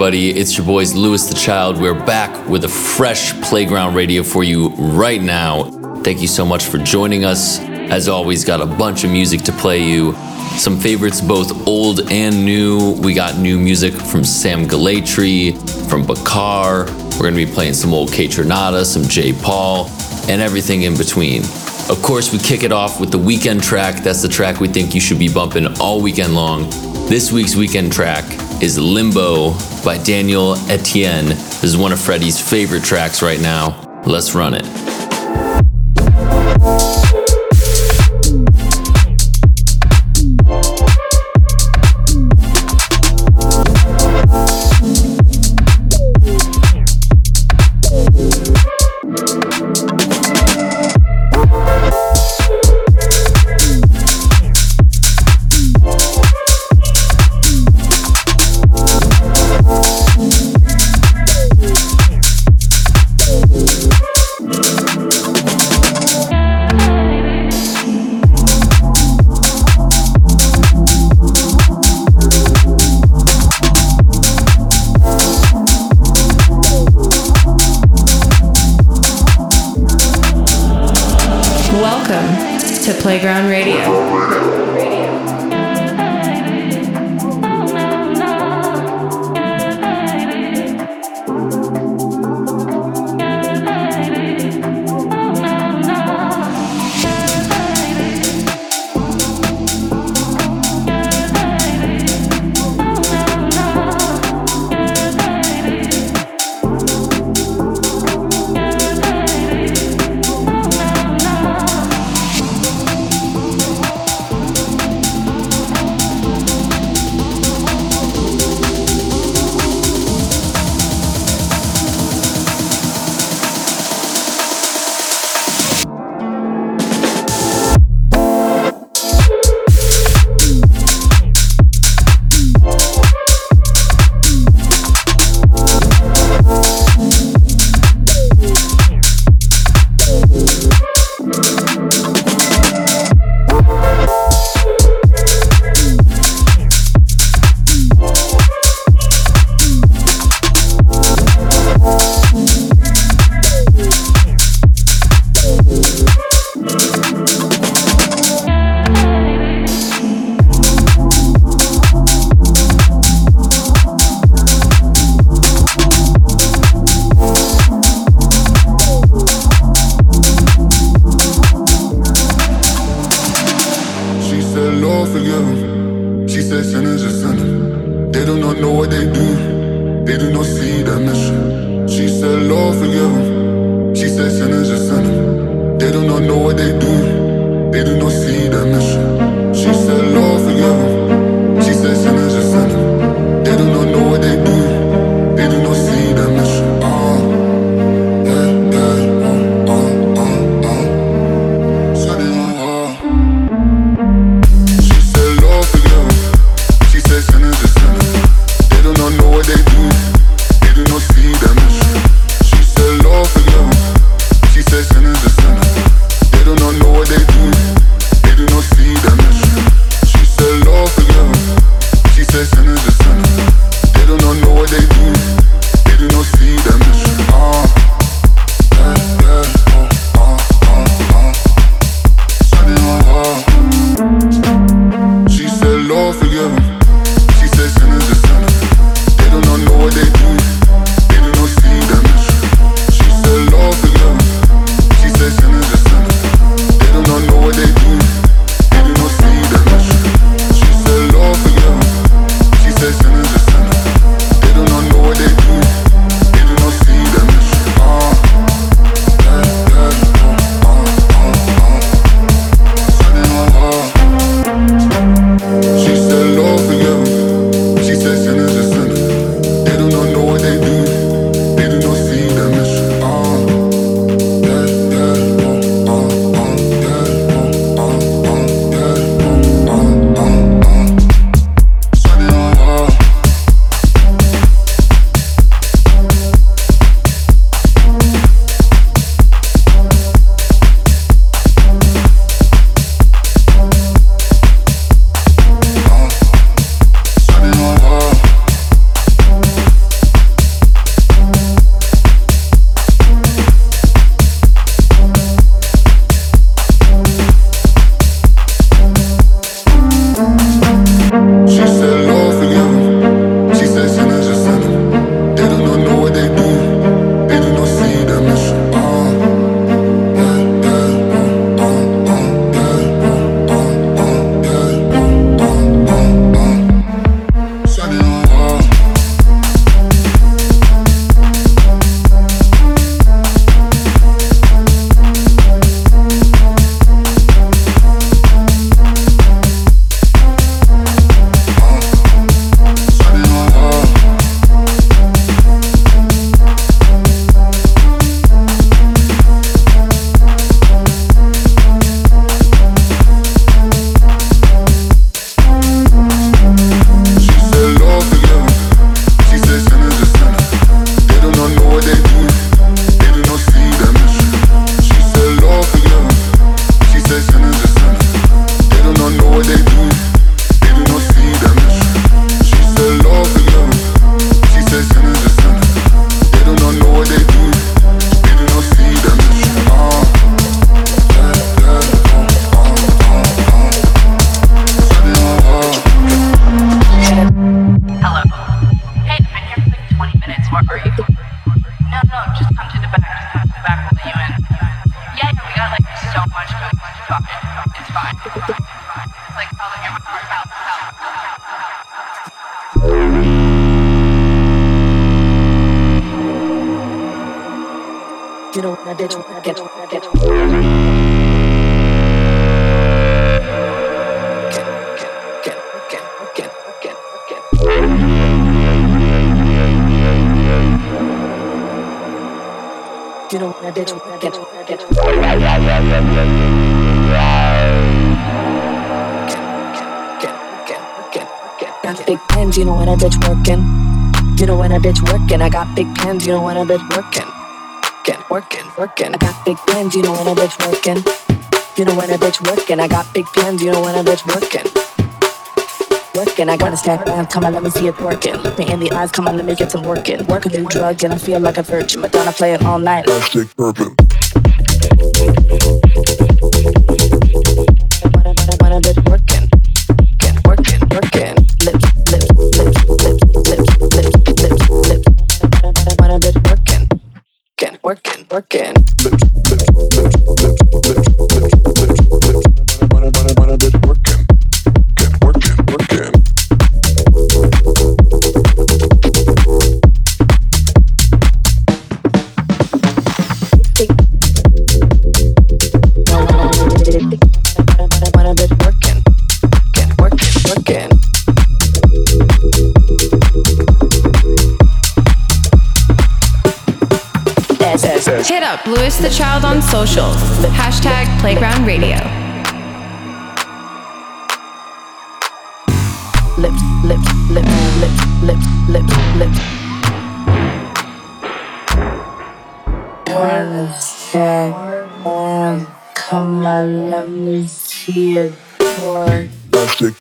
Everybody? It's your boys, Louis the Child. We're back with a fresh Playground Radio for you right now. Thank you so much for joining us. As always, got a bunch of music to play you. Some favorites, both old and new. We got new music from Sam Gellaitry, from Bakar. We're gonna be playing some old Kaytranada, some Jai Paul, and everything in between. Of course, we kick it off with the weekend track. That's the track we think you should be bumping all weekend long. This week's weekend track is Limbo by Daniel Etienne. This is one of Freddie's favorite tracks right now. Let's run it. You know when a bitch working. You know when a bitch working. I got big pens, you know when a bitch working. Get working, working. I got big pens, you know when a bitch working. You know when a bitch working. I got big pens, you know when a bitch working. Working, I got a stack man, come on, let me see it working. Look me in the eyes, come on, let me get some working. Work a new drug, and I feel like a virgin. Madonna play it all night. Purpose. When up Louis the Child on social. Hashtag Playground Radio. lips, lips, lips, lips, lips, lips, lips. Come on, let me see it twerk. Hashtag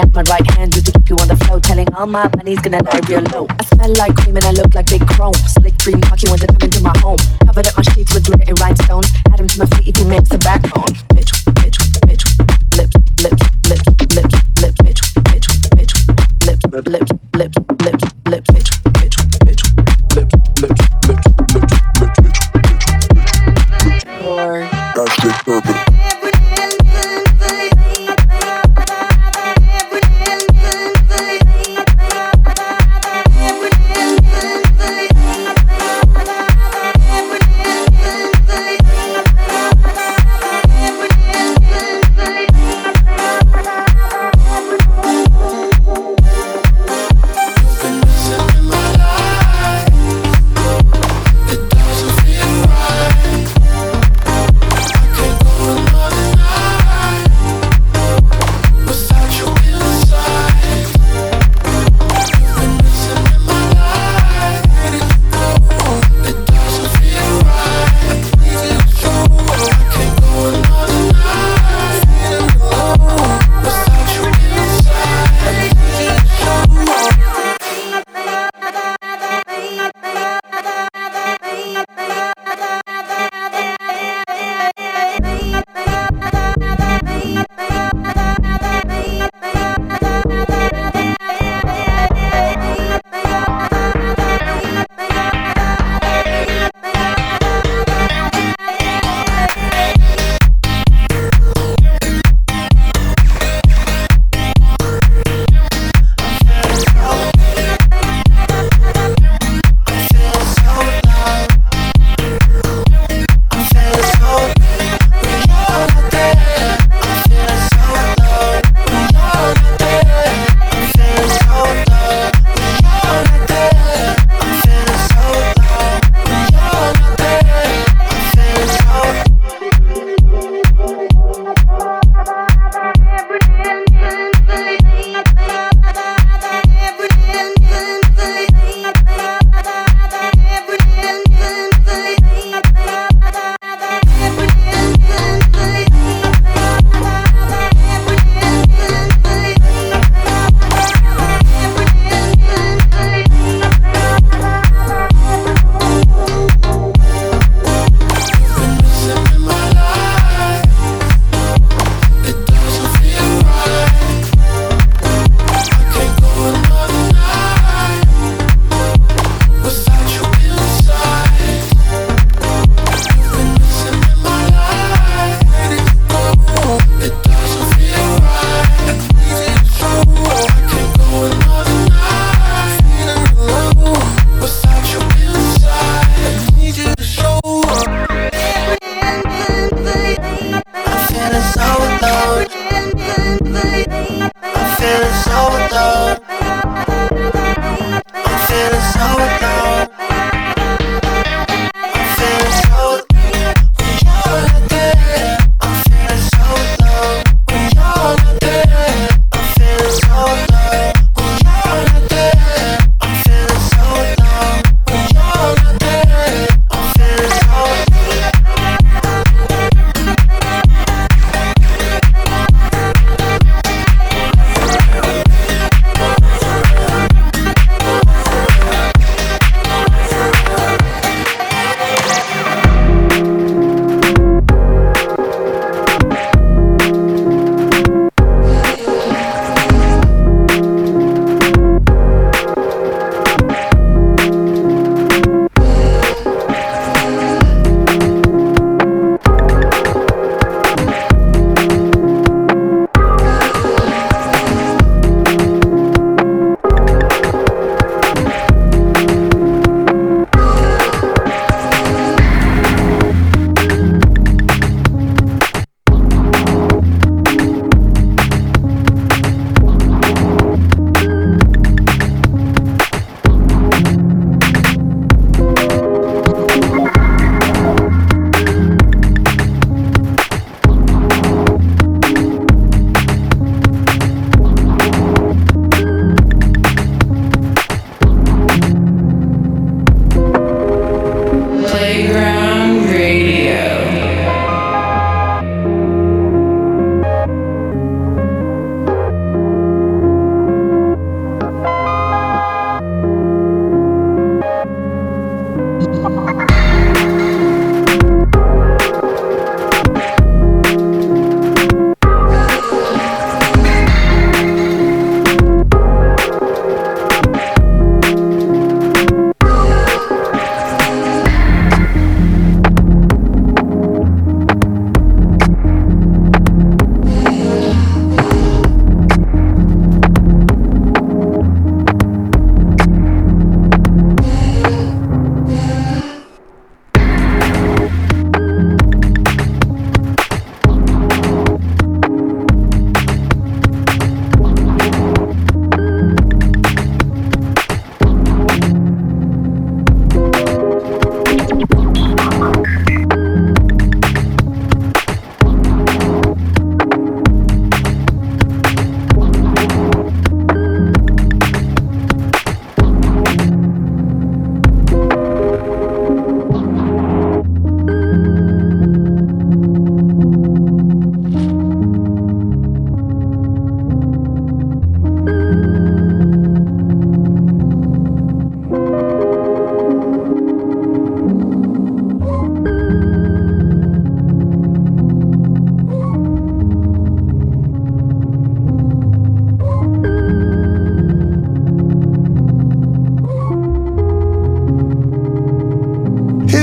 band my right hand just to keep you on the flow. Telling all my money's gonna lie real low. I smell like cream and I look like big chrome. Slick dream cocky want to come into my home. Covered up my sheets with glitter and rhinestones. Add 'em to my feet if he makes a backbone. Bitch, bitch, bitch, lips, lips, lips, lips, lips, bitch, bitch, bitch, lips, lips, lips, lips, lips, bitch, bitch, bitch. Lips, lips, lips, lips, lips, lips, lips. Or Hashtag purpose.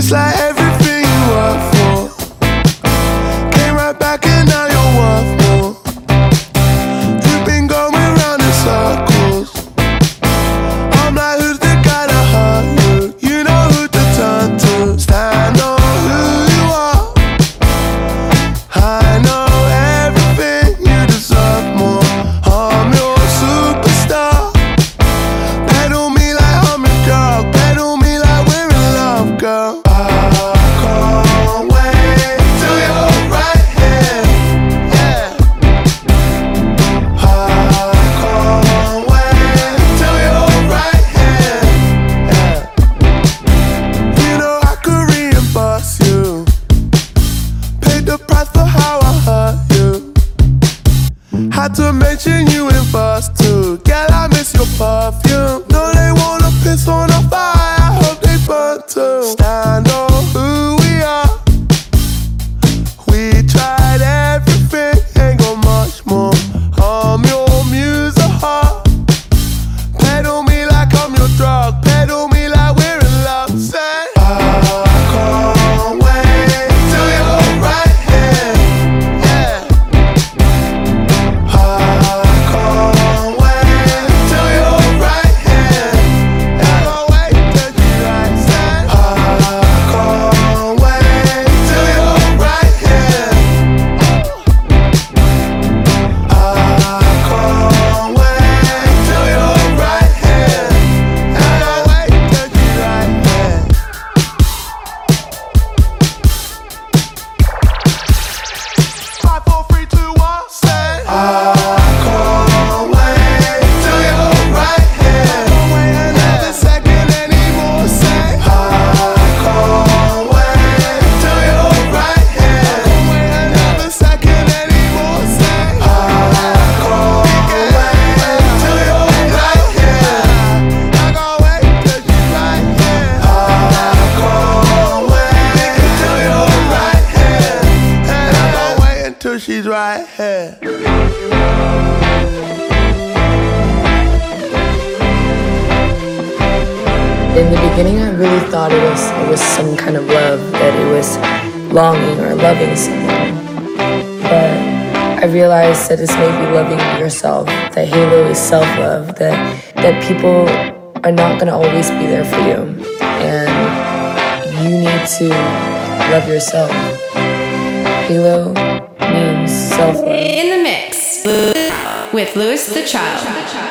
Ah. Longing or loving someone. But I realized that it's maybe loving yourself. That Halo is self-love. That that people are not gonna always be there for you, and you need to love yourself. Halo means self-love. In the mix with Louis the Child.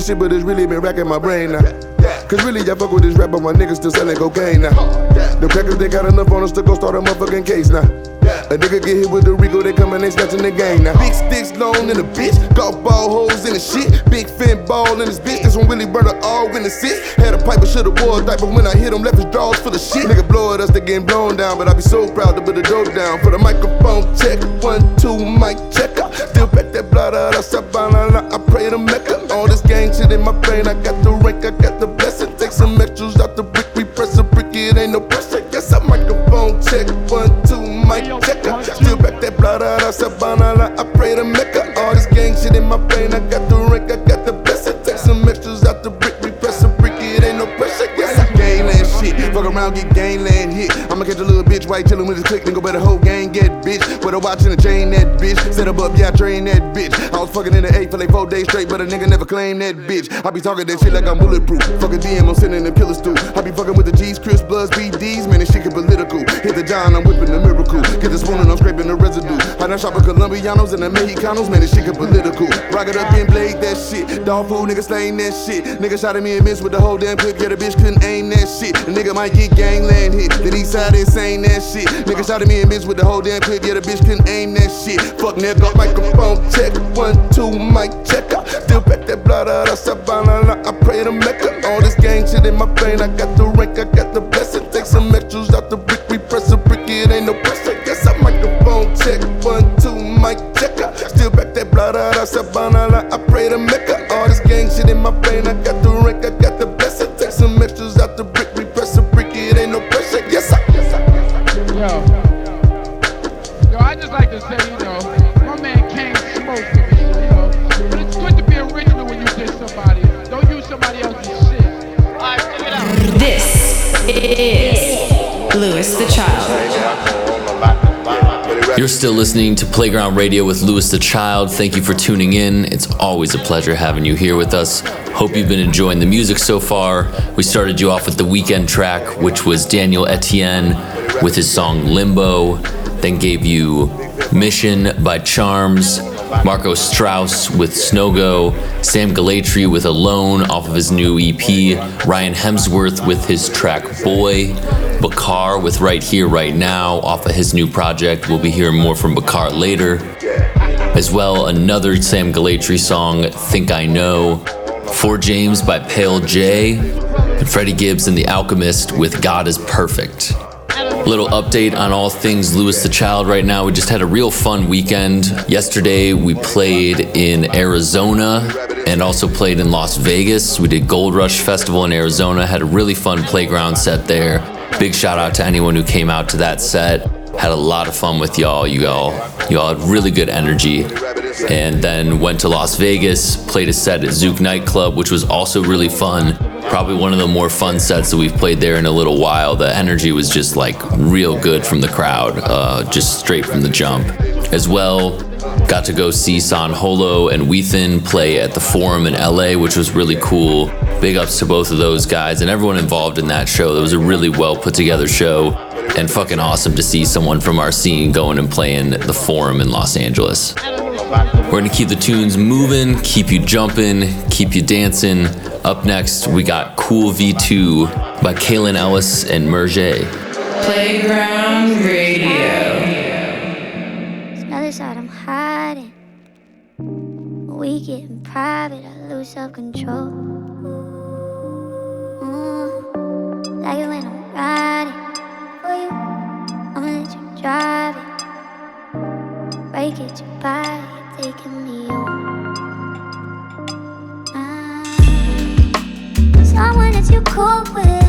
Shit, but it's really been racking my brain now. Cause really, I fuck with this rap, but my niggas still selling cocaine now. The crackers, they got enough on us to go start a motherfucking case now. A nigga get hit with the Rico, they come and they snatching the game now. Big sticks long in the bitch, golf ball holes in the shit. Big fin ball in this bitch, this one really burn all in the six. Had a pipe, but should've wore a diaper when I hit him, left his drawers full of shit. Nigga blow at us, they getting blown down, but I be so proud to put the dope down. For the microphone check, one, two, mic checker. Still back that blood out of Sabana, I pray to Mecca. All this gang shit in my brain, I got the rank, I got the blessing. Take some extras out the brick, we press a brick, it ain't no pressure. Yes, I microphone check, one, two, mic checker. Still back that blood out of Sabana, I pray to Mecca. All this gang shit in my brain, I got the rank, I got the blessing. Take some extras out the brick, we press a brick, it ain't no pressure. Yes, I gangland shit. Fuck around, get gangland hit. I'ma catch a little white chillin' with his click, then go better whole gang get bitch. With a watch and a chain that bitch. Set up up, yeah, I train that bitch. I was fucking in the eight for like four days straight, but a nigga never claimed that bitch. I be talking that shit like I'm bulletproof. Fuck a DM, I'm sending them killers through. I be fucking with the G's, Chris, Bloods, BDs, man, this shit get political. Hit the John, I'm whipping the miracle. Get the spoon and I'm scraping the residue. I done shop with Colombianos and the Mexicanos, man, this shit get political. Rock it up and blade that shit. Dog food, nigga slaying that shit. Nigga shot at me and missed with the whole damn clip. Yeah, the bitch couldn't aim that shit. The nigga might get gangland hit. The east side is saying that shit. Nigga shot at me and missed with the whole damn clip. Yeah, the bitch couldn't aim that shit. Fuck nigga, microphone check. One, two, mic checker. Still back that blood out of Savannah. I pray to Mecca. All this gang shit in my brain. I got the rank, I got the blessing. Take some extras out the brick. We press a brick, it ain't no pressure. Yes, I microphone check. One, two, mic checker. Still back that blood out of Savannah. I pray to Mecca. All this gang shit in my brain. I got the rank, I got the is Louis the Child. You're still listening to Playground Radio with Louis the Child. Thank you for tuning in. It's always a pleasure having you here with us. Hope you've been enjoying the music so far. We started you off with the weekend track, which was Daniel Etienne with his song Limbo, then gave you Mission by Charmes, Marco Strous with Snogo, Sam Gellaitry with Alone off of his new EP, Ryan Hemsworth with his track Boy, Bakar with Right Here, Right Now off of his new project. We'll be hearing more from Bakar later. As well, another Sam Gellaitry song, Think I Know, For James by Pale J, and Freddie Gibbs and The Alchemist with God is Perfect. Little update on all things Louis the Child right now. We just had a real fun weekend. Yesterday we played in Arizona and also played in Las Vegas. We did Gold Rush Festival in Arizona, had a really fun playground set there. Big shout out to anyone who came out to that set. Had a lot of fun with y'all. You all, y'all had really good energy. And then went to Las Vegas, played a set at Zouk Nightclub, which was also really fun. Probably one of the more fun sets that we've played there in a little while. The energy was just like real good from the crowd, uh, just straight from the jump. As well, got to go see San Holo and Whethan play at the Forum in LA, which was really cool. Big ups to both of those guys and everyone involved in that show. It was a really well put together show and fucking awesome to see someone from our scene going and playing the Forum in Los Angeles. We're gonna keep the tunes moving, keep you jumping, keep you dancing. Up next, we got Cool V2 by Kaelin Ellis and Merge. Playground Radio. Another side I'm hiding. When we get in private, I lose self control. You're taking me home. Ah, someone that you cool with.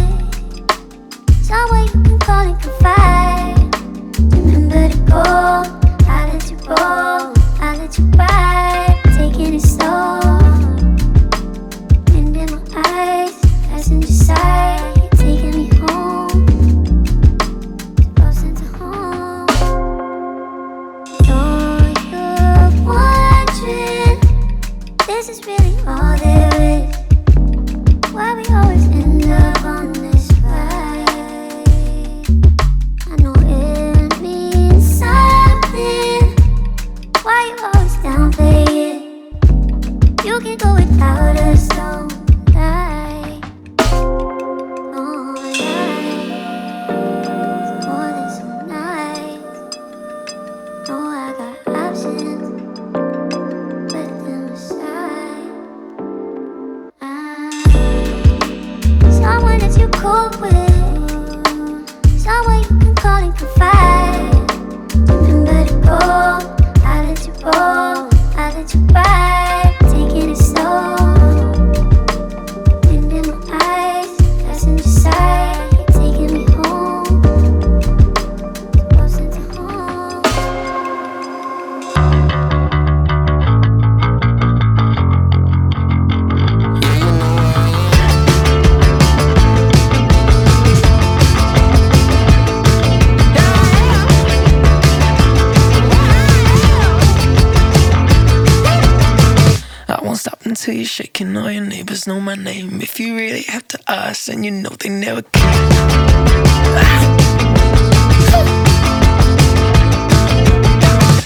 Until you're shaking. All your neighbors know my name. If you really have to ask, then you know they never came.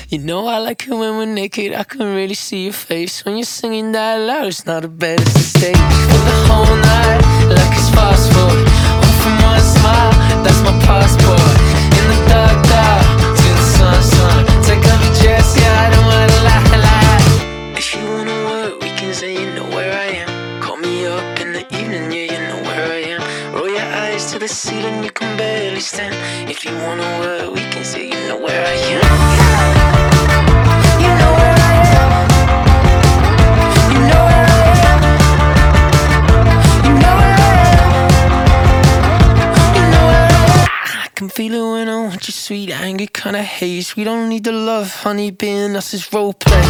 You know I like it when we're naked. I can really see your face when you're singing that loud. It's not a bed, it's a stage for the whole night, like it's fast forward. One from one smile, that's my passport. In the dark, dark to the sun, sun. Take off your dress, yeah, I don't wanna lie, lie. Barely stand. If you wanna word, we can say you know where I am. You know where I am. You know where I am. You know where I am. You know where I am. I can feel it when I want you, sweet anger, kinda haze. We don't need the love, honey, being us is role play.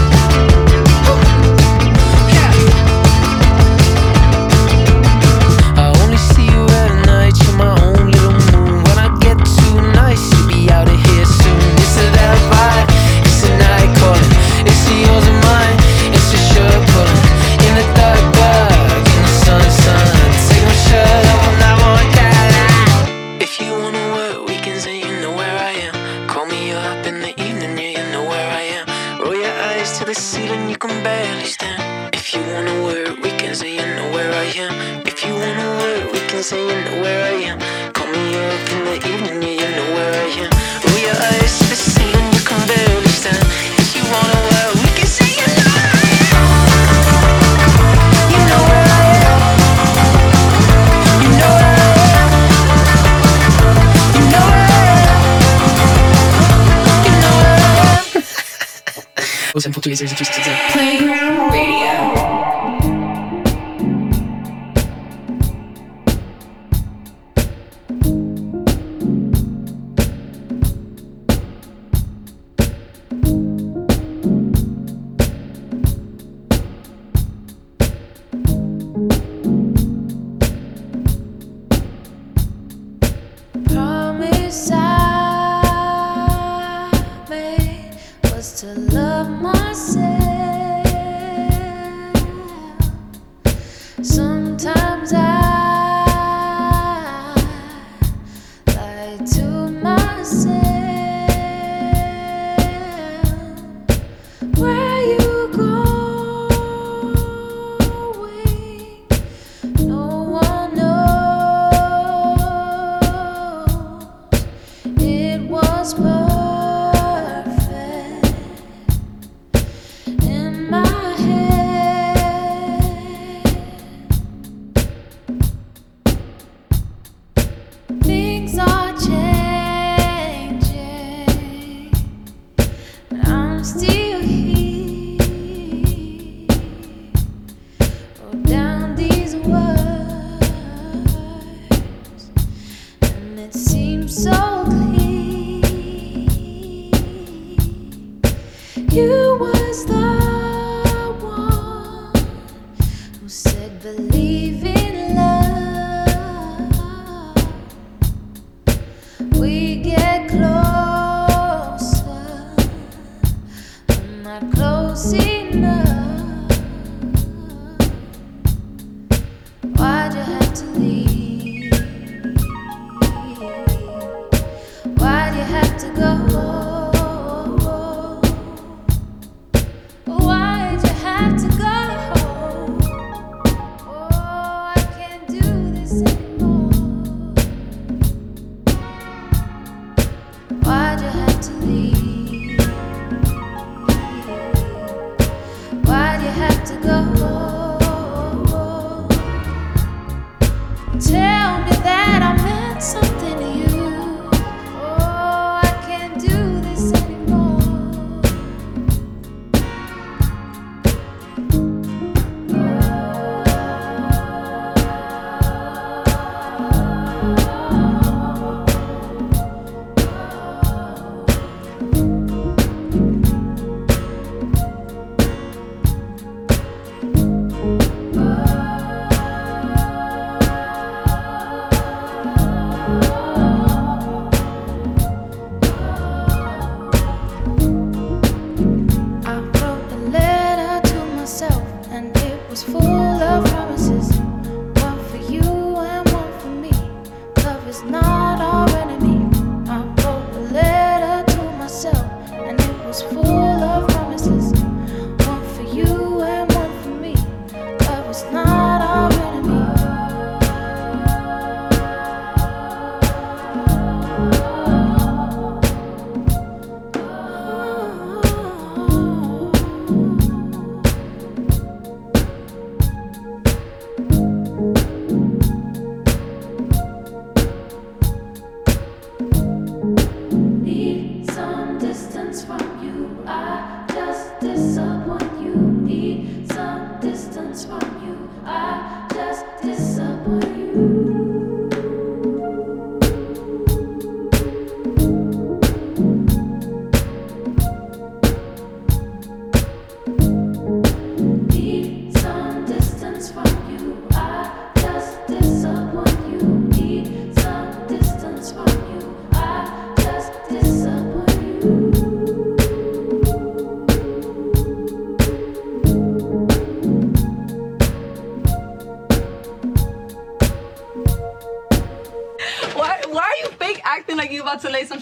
To where we can say in the where i am call me up in the evening yeah you know where i am roll your eyes to the ceiling, you can barely stand. If you wanna we can say you know where I am. If you wanna we can say you know where I am. Eu já disse. Playground Radio.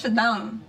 shut down.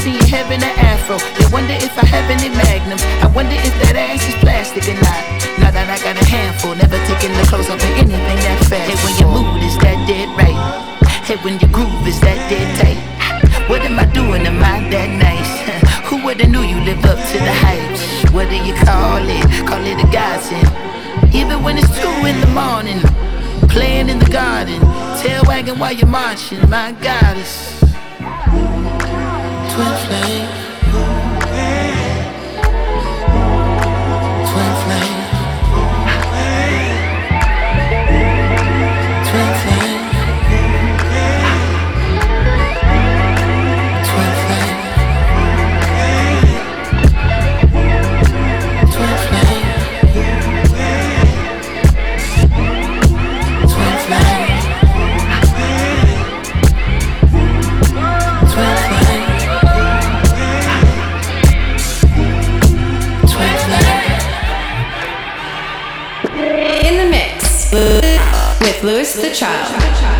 see heaven an afro. They wonder if I have any magnums. I wonder if that ass is plastic or not. Now that I got a handful, never taking the clothes off of anything that fast. Hey, when your mood is that dead right. Hey, when your groove is that dead tight. What am I doing? Am I that nice? Who would've knew you live up to the hype? What do you call it? Call it a godsend. Even when it's two in the morning, playing in the garden, tail wagging while you're marching. My goddess with me. Kiss the Child.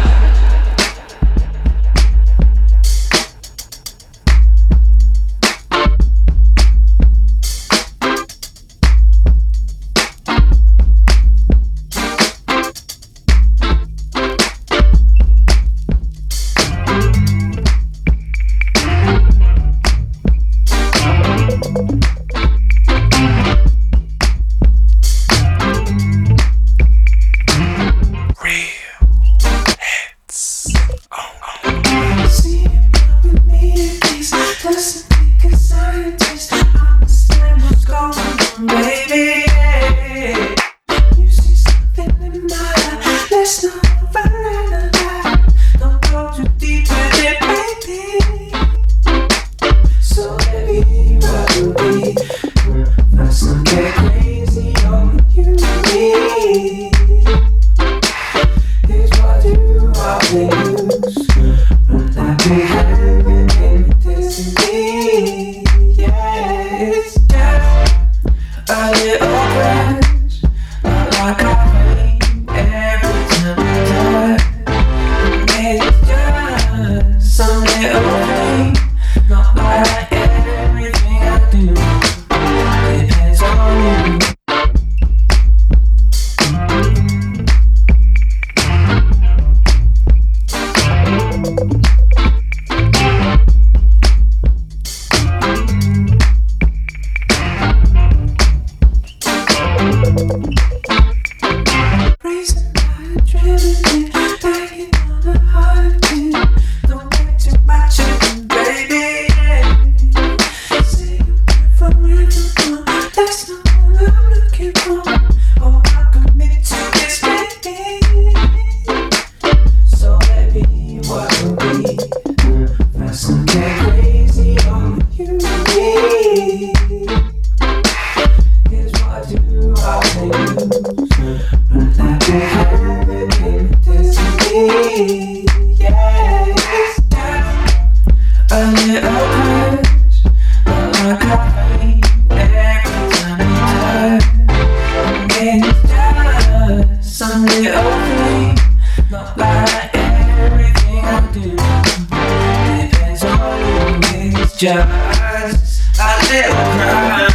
I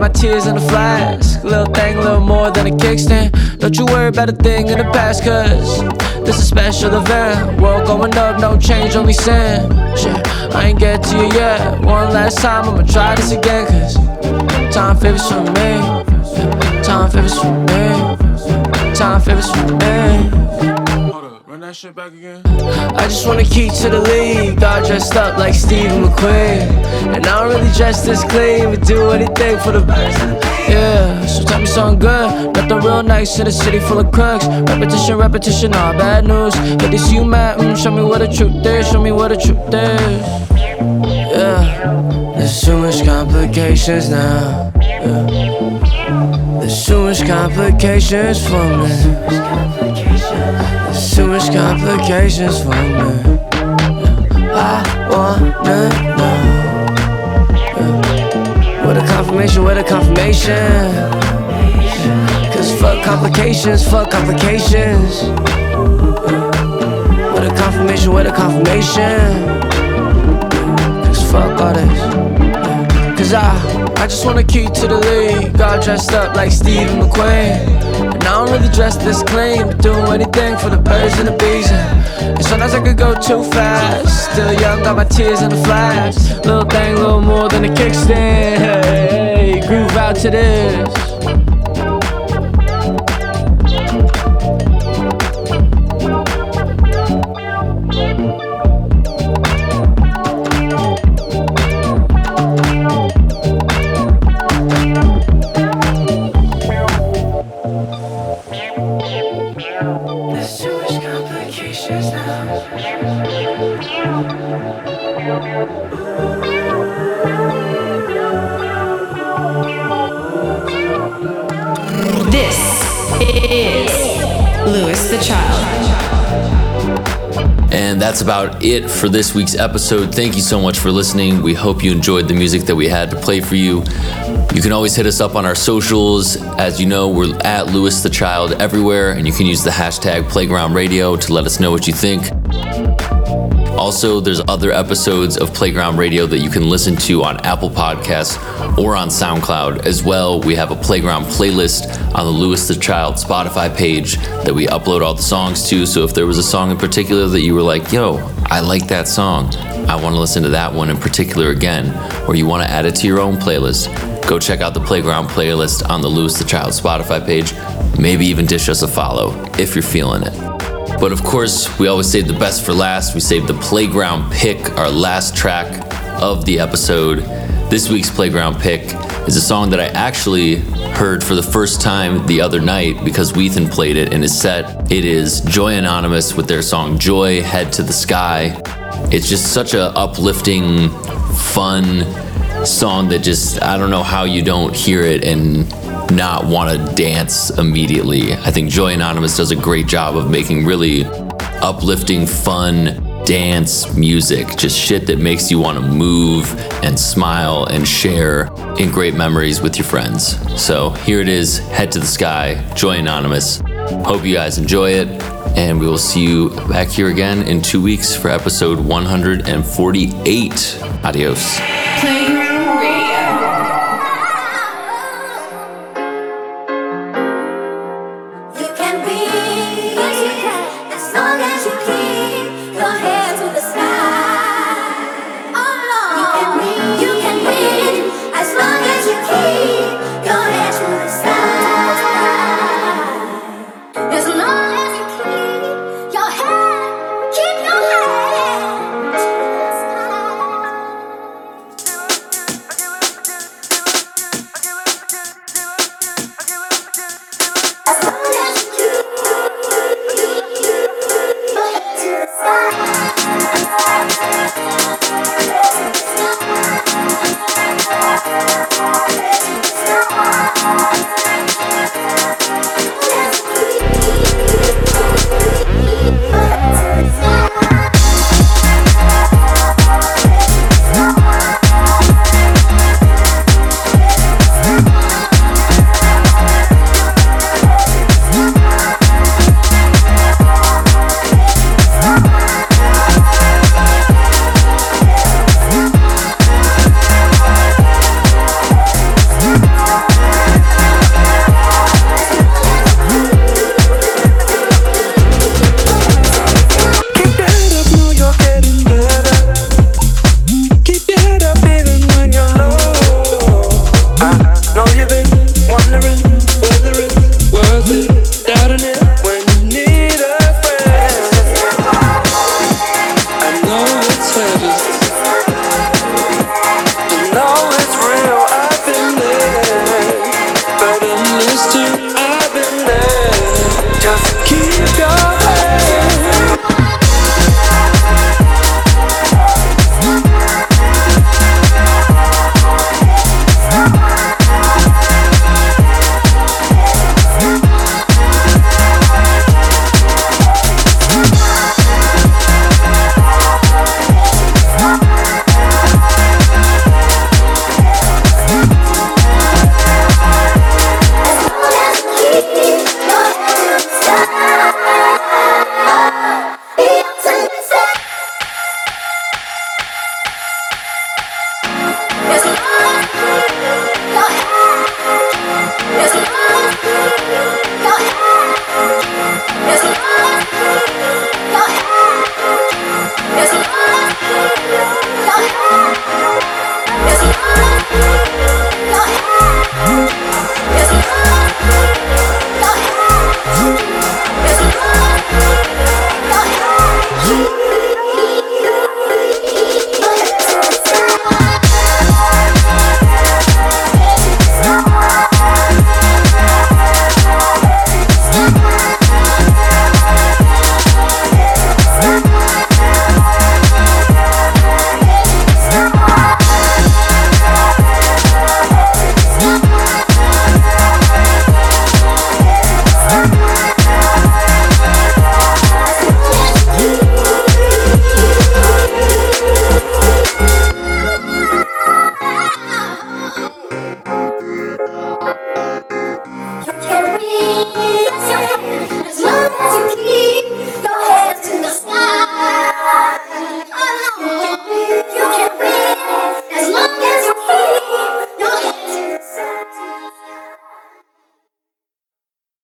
my tears in the flask. Little thing, little more than a kickstand. Don't you worry about a thing in the past, cause this is a special event. World going up, no change, only sin. Shit, I ain't get to you yet. One last time, I'ma try this again, cause time favors for me. Time favors for me. Time favors for me. That shit back again. I just want a key to the league. Got dressed up like Stephen McQueen. And I don't really dress this clean, but do anything for the best. Yeah, so tell me something good. Nothing real nice in a city full of crooks. Repetition, repetition, all bad news. But this you mad, mm, show me what the truth is. Show me what the truth is. Yeah, there's too much complications now. Yeah. There's too much complications for me. Too much complications for me. I wanna know. What a confirmation, what a confirmation. Cause fuck complications, fuck complications. What a confirmation, what a confirmation. Cause fuck all this. Cause I, I just want a key to the league. Got dressed up like Stephen McQueen. I don't really dress this clean, but do anything for the birds and the bees. And sometimes I could go too fast. Still young, got my tears in the flash. Little thing, little more than a kickstand. Hey, groove out to this. Louis the Child. And that's about it for this week's episode. Thank you so much for listening. We hope you enjoyed the music that we had to play for you. You can always hit us up on our socials. As you know, we're at Louis the Child everywhere, and you can use the hashtag Playground Radio to let us know what you think. Also, there's other episodes of Playground Radio that you can listen to on Apple Podcasts or on SoundCloud as well. We have a Playground playlist on the Louis the Child Spotify page that we upload all the songs to. So if there was a song in particular that you were like, yo, I like that song, I want to listen to that one in particular again, or you want to add it to your own playlist, go check out the Playground playlist on the Louis the Child Spotify page. Maybe even dish us a follow if you're feeling it. But of course, we always save the best for last. We save the playground pick, our last track of the episode. This week's playground pick is a song that I actually heard for the first time the other night because Whethan played it in his set. It is Joy Anonymous with their song Joy Head to the Sky. It's just such a uplifting, fun song that just I don't know how you don't hear it and not want to dance immediately. I think Joy Anonymous does a great job of making really uplifting, fun dance music, just shit that makes you want to move and smile and share in great memories with your friends. So here it is Head to the Sky, Joy Anonymous. Hope you guys enjoy it, and we will see you back here again in two weeks for episode 148. Adios.